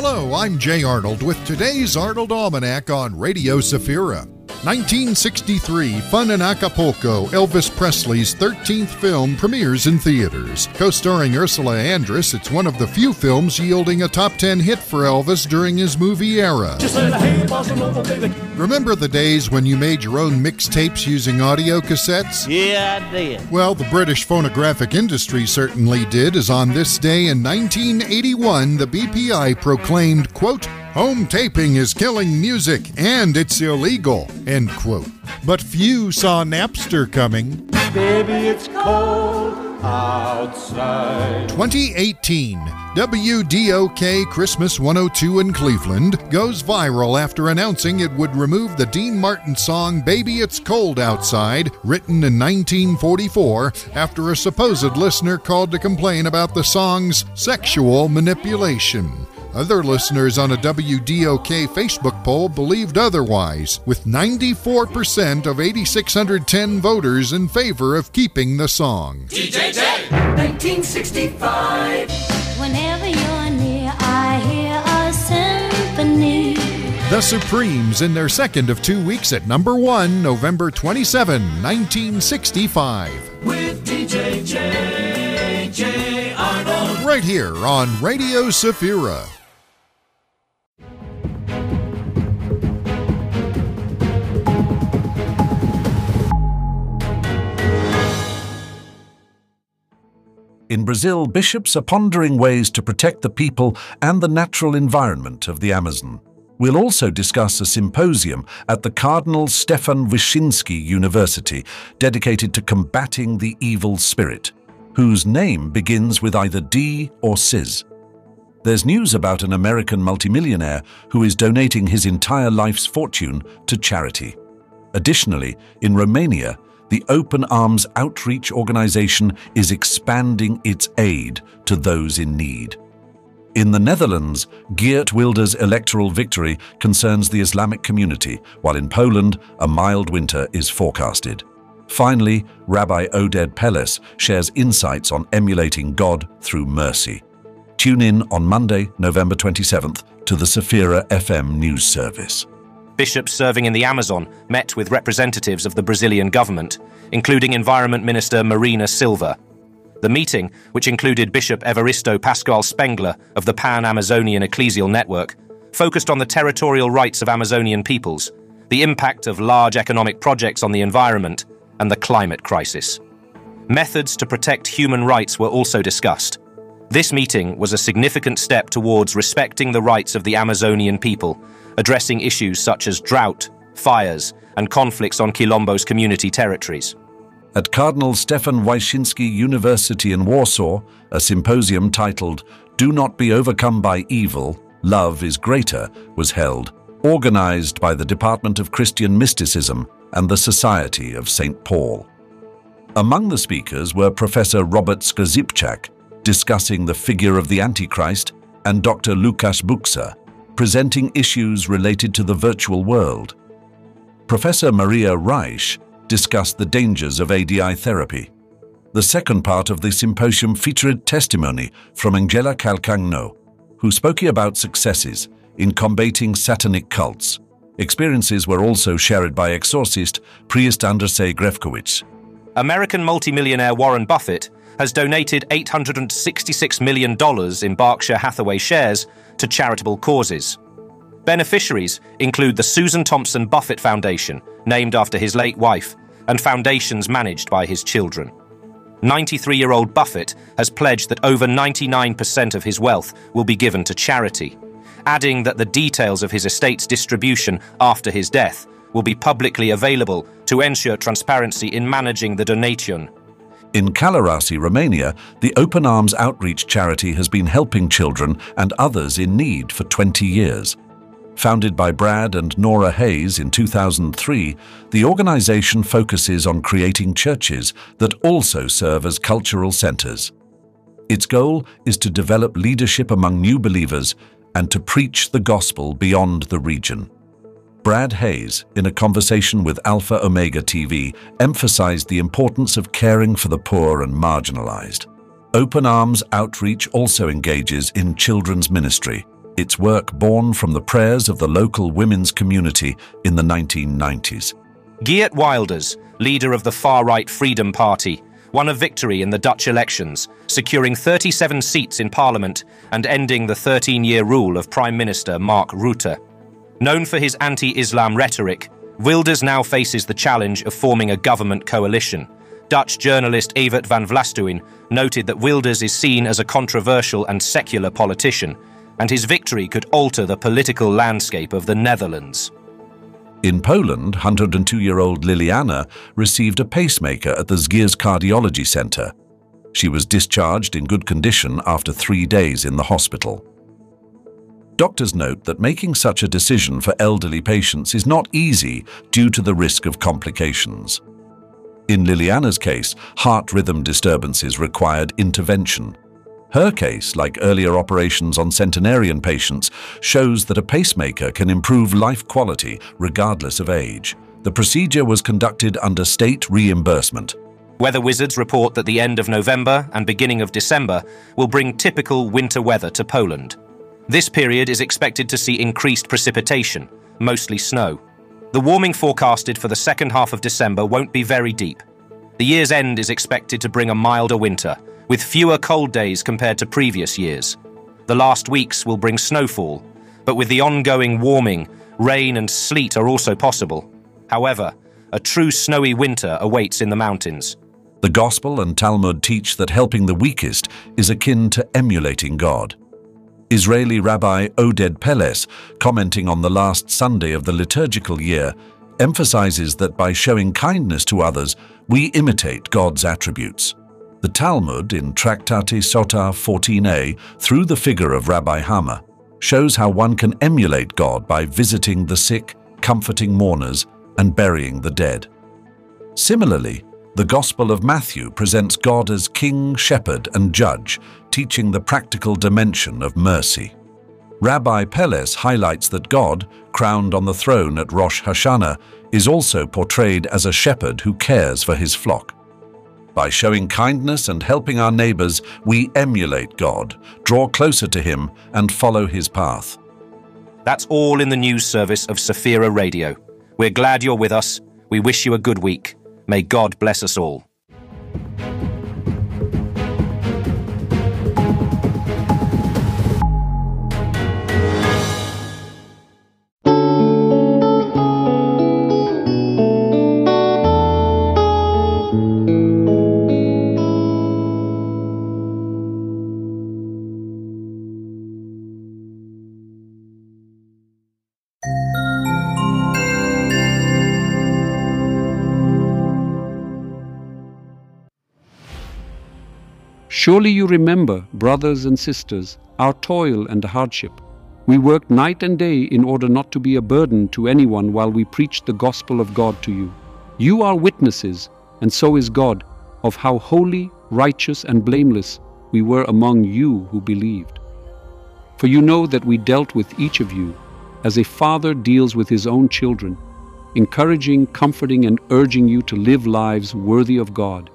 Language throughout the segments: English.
Hello, I'm Jay Arnold with today's Arnold Almanac on Radio Safira. 1963, Fun in Acapulco, Elvis Presley's 13th film, premieres in theaters. Co starring Ursula Andress, it's one of the few films yielding a top 10 hit for Elvis during his movie era. Remember the days when you made your own mixtapes using audio cassettes? Yeah, I did. Well, the British phonographic industry certainly did, as on this day in 1981, the BPI proclaimed, quote, Home taping is killing music and it's illegal. End quote. But few saw Napster coming. Baby, it's cold outside. 2018, WDOK Christmas 102 in Cleveland goes viral after announcing it would remove the Dean Martin song Baby It's Cold Outside, written in 1944, after a supposed listener called to complain about the song's sexual manipulation. Other listeners on a WDOK Facebook poll believed otherwise, with 94% of 8,610 voters in favor of keeping the song. DJJ 1965. Whenever you're near, I hear a symphony. The Supremes in their second of two weeks at number one, November 27, 1965. With DJ J. Arnold. Right here on Radio Safira. In Brazil, bishops are pondering ways to protect the people and the natural environment of the Amazon. We'll also discuss a symposium at the Cardinal Stefan Wyszyński University dedicated to combating the evil spirit, whose name begins with either D or Cis. There's news about an American multimillionaire who is donating his entire life's fortune to charity. Additionally, in Romania, the Open Arms Outreach Organization is expanding its aid to those in need. In the Netherlands, Geert Wilders' electoral victory concerns the Islamic community, while in Poland, a mild winter is forecasted. Finally, Rabbi Oded Peles shares insights on emulating God through mercy. Tune in on Monday, November 27th to the Safira FM news service. Bishops serving in the Amazon met with representatives of the Brazilian government, including Environment Minister Marina Silva. The meeting, which included Bishop Evaristo Pascoal Spengler of the Pan Amazonian Ecclesial Network, focused on the territorial rights of Amazonian peoples, the impact of large economic projects on the environment, and the climate crisis. Methods to protect human rights were also discussed. This meeting was a significant step towards respecting the rights of the Amazonian people, addressing issues such as drought, fires, and conflicts on Quilombo's community territories. At Cardinal Stefan Wyszyński University in Warsaw, a symposium titled Do Not Be Overcome by Evil, Love is Greater was held, organized by the Department of Christian Mysticism and the Society of St. Paul. Among the speakers were Professor Robert Skrzypczak, discussing the figure of the Antichrist, and Dr. Lukas Buksa, presenting issues related to the virtual world. Professor Maria Reich discussed the dangers of ADI therapy. The second part of the symposium featured testimony from Angela Calcagno, who spoke about successes in combating satanic cults. Experiences were also shared by exorcist priest Andrzej Grefkowicz. American multimillionaire Warren Buffett has donated $866 million in Berkshire Hathaway shares to charitable causes. Beneficiaries include the Susan Thompson Buffett Foundation, named after his late wife, and foundations managed by his children. 93 year old Buffett has pledged that over 99% of his wealth will be given to charity, adding that the details of his estate's distribution after his death will be publicly available to ensure transparency in managing the donation. In Calarasi, Romania, the Open Arms Outreach charity has been helping children and others in need for 20 years. Founded by Brad and Nora Hayes in 2003, the organization focuses on creating churches that also serve as cultural centers. Its goal is to develop leadership among new believers and to preach the gospel beyond the region. Brad Hayes, in a conversation with Alpha Omega TV, emphasized the importance of caring for the poor and marginalized. Open Arms Outreach also engages in children's ministry, its work born from the prayers of the local women's community in the 1990s. Geert Wilders, leader of the far-right Freedom Party, won a victory in the Dutch elections, securing 37 seats in parliament and ending the 13-year rule of Prime Minister Mark Rutte. Known for his anti-Islam rhetoric, Wilders now faces the challenge of forming a government coalition. Dutch journalist Evert van Vlastuin noted that Wilders is seen as a controversial and secular politician, and his victory could alter the political landscape of the Netherlands. In Poland, 102 year old Liliana received a pacemaker at the Zgierz Cardiology Center. She was discharged in good condition after three days in the hospital. Doctors note that making such a decision for elderly patients is not easy due to the risk of complications. In Liliana's case, heart rhythm disturbances required intervention. Her case, like earlier operations on centenarian patients, shows that a pacemaker can improve life quality regardless of age. The procedure was conducted under state reimbursement. Weather wizards report that the end of November and beginning of December will bring typical winter weather to Poland. This period is expected to see increased precipitation, mostly snow. The warming forecasted for the second half of December won't be very deep. The year's end is expected to bring a milder winter, with fewer cold days compared to previous years. The last weeks will bring snowfall, but with the ongoing warming, rain and sleet are also possible. However, a true snowy winter awaits in the mountains. The Gospel and Talmud teach that helping the weakest is akin to emulating God. Israeli Rabbi Oded Peles, commenting on the last Sunday of the liturgical year, emphasizes that by showing kindness to others, we imitate God's attributes. The Talmud in Tractate Sota 14a, through the figure of Rabbi Hama, shows how one can emulate God by visiting the sick, comforting mourners, and burying the dead. Similarly, the Gospel of Matthew presents God as King, Shepherd, and Judge, teaching the practical dimension of mercy. Rabbi Peles highlights that God, crowned on the throne at Rosh Hashanah, is also portrayed as a shepherd who cares for his flock. By showing kindness and helping our neighbors, we emulate God, draw closer to Him, and follow His path. That's all in the news service of Safira Radio. We're glad you're with us. We wish you a good week. May God bless us all. Surely you remember, brothers and sisters, our toil and hardship. We worked night and day in order not to be a burden to anyone while we preached the gospel of God to you. You are witnesses, and so is God, of how holy, righteous, and blameless we were among you who believed. For you know that we dealt with each of you as a father deals with his own children, encouraging, comforting, and urging you to live lives worthy of God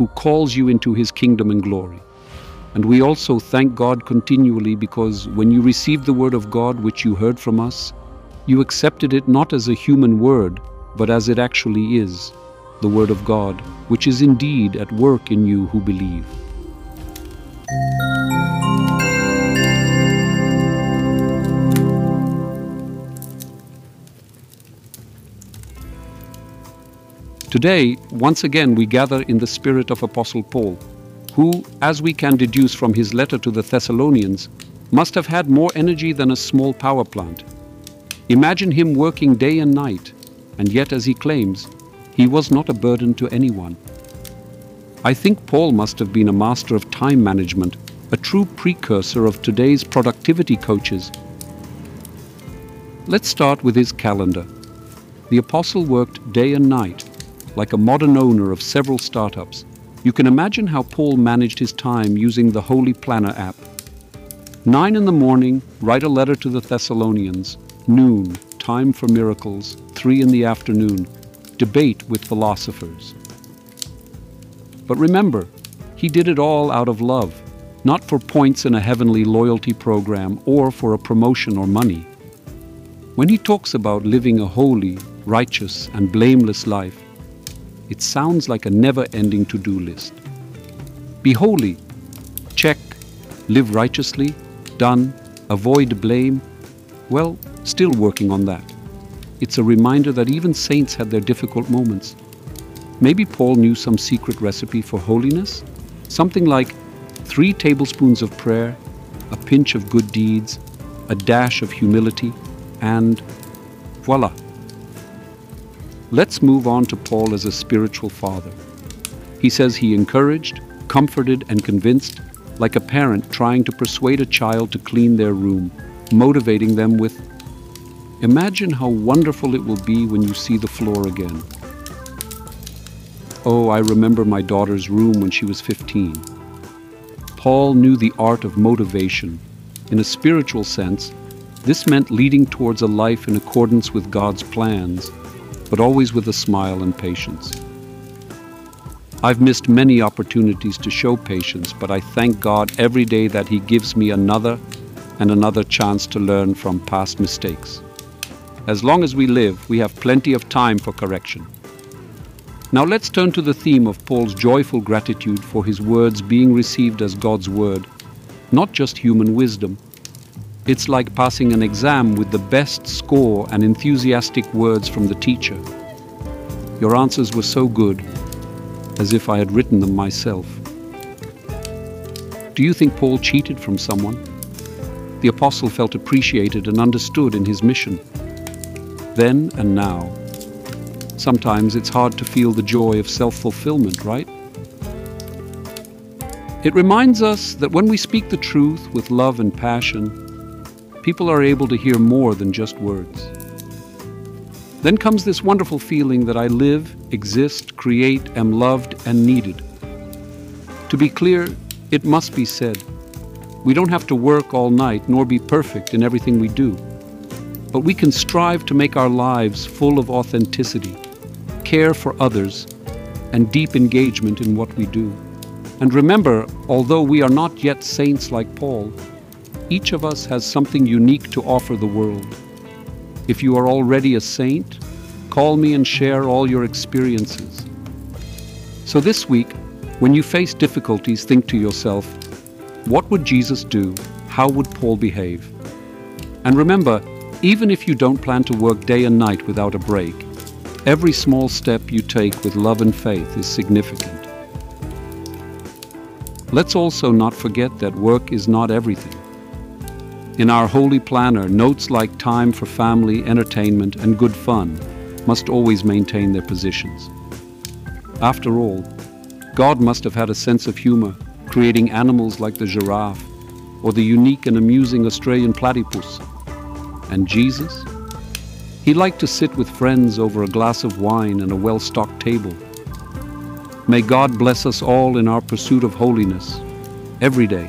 who calls you into his kingdom and glory. And we also thank God continually because when you received the word of God which you heard from us, you accepted it not as a human word, but as it actually is, the word of God, which is indeed at work in you who believe. Today, once again, we gather in the spirit of Apostle Paul, who, as we can deduce from his letter to the Thessalonians, must have had more energy than a small power plant. Imagine him working day and night, and yet, as he claims, he was not a burden to anyone. I think Paul must have been a master of time management, a true precursor of today's productivity coaches. Let's start with his calendar. The apostle worked day and night, like a modern owner of several startups, you can imagine how Paul managed his time using the Holy Planner app. Nine in the morning, write a letter to the Thessalonians. Noon, time for miracles. Three in the afternoon, debate with philosophers. But remember, he did it all out of love. not for points in a heavenly loyalty program or for a promotion or money. When he talks about living a holy, righteous, and blameless life, it sounds like a never ending to do list. Be holy, check. Live righteously, done. Avoid blame, well, still working on that. It's a reminder that even saints had their difficult moments. Maybe Paul knew some secret recipe for holiness? Something like three tablespoons of prayer, a pinch of good deeds, a dash of humility, and voila. Let's move on to Paul as a spiritual father. He says he encouraged, comforted, and convinced, like a parent trying to persuade a child to clean their room motivating them with, Imagine how wonderful it will be when you see the floor again. Oh, I remember my daughter's room when she was 15. Paul knew the art of motivation. In a spiritual sense, this meant leading towards a life in accordance with God's plans, but always with a smile and patience. I've missed many opportunities to show patience, but I thank God every day that He gives me another and another chance to learn from past mistakes. As long as we live, we have plenty of time for correction. Now let's turn to the theme of Paul's joyful gratitude for his words being received as God's word, not just human wisdom. It's like passing an exam with the best score and enthusiastic words from the teacher. Your answers were so good, as if I had written them myself. Do you think Paul cheated from someone? the apostle felt appreciated and understood in his mission. Then and now. Sometimes it's hard to feel the joy of self fulfillment, right? It reminds us that when we speak the truth with love and passion, people are able to hear more than just words. Then comes this wonderful feeling that I live, exist, create, am loved, and needed. To be clear, it must be said we don't have to work all night nor be perfect in everything we do. But we can strive to make our lives full of authenticity, care for others, and deep engagement in what we do. And remember, although we are not yet saints like Paul, each of us has something unique to offer the world. If you are already a saint, call me and share all your experiences. So this week, when you face difficulties, think to yourself, what would Jesus do? How would Paul behave? And remember, even if you don't plan to work day and night without a break, every small step you take with love and faith is significant. Let's also not forget that work is not everything. In our holy planner, notes like time for family, entertainment, and good fun must always maintain their positions. After all, God must have had a sense of humor creating animals like the giraffe or the unique and amusing Australian platypus. And Jesus? He liked to sit with friends over a glass of wine and a well stocked table. May God bless us all in our pursuit of holiness every day.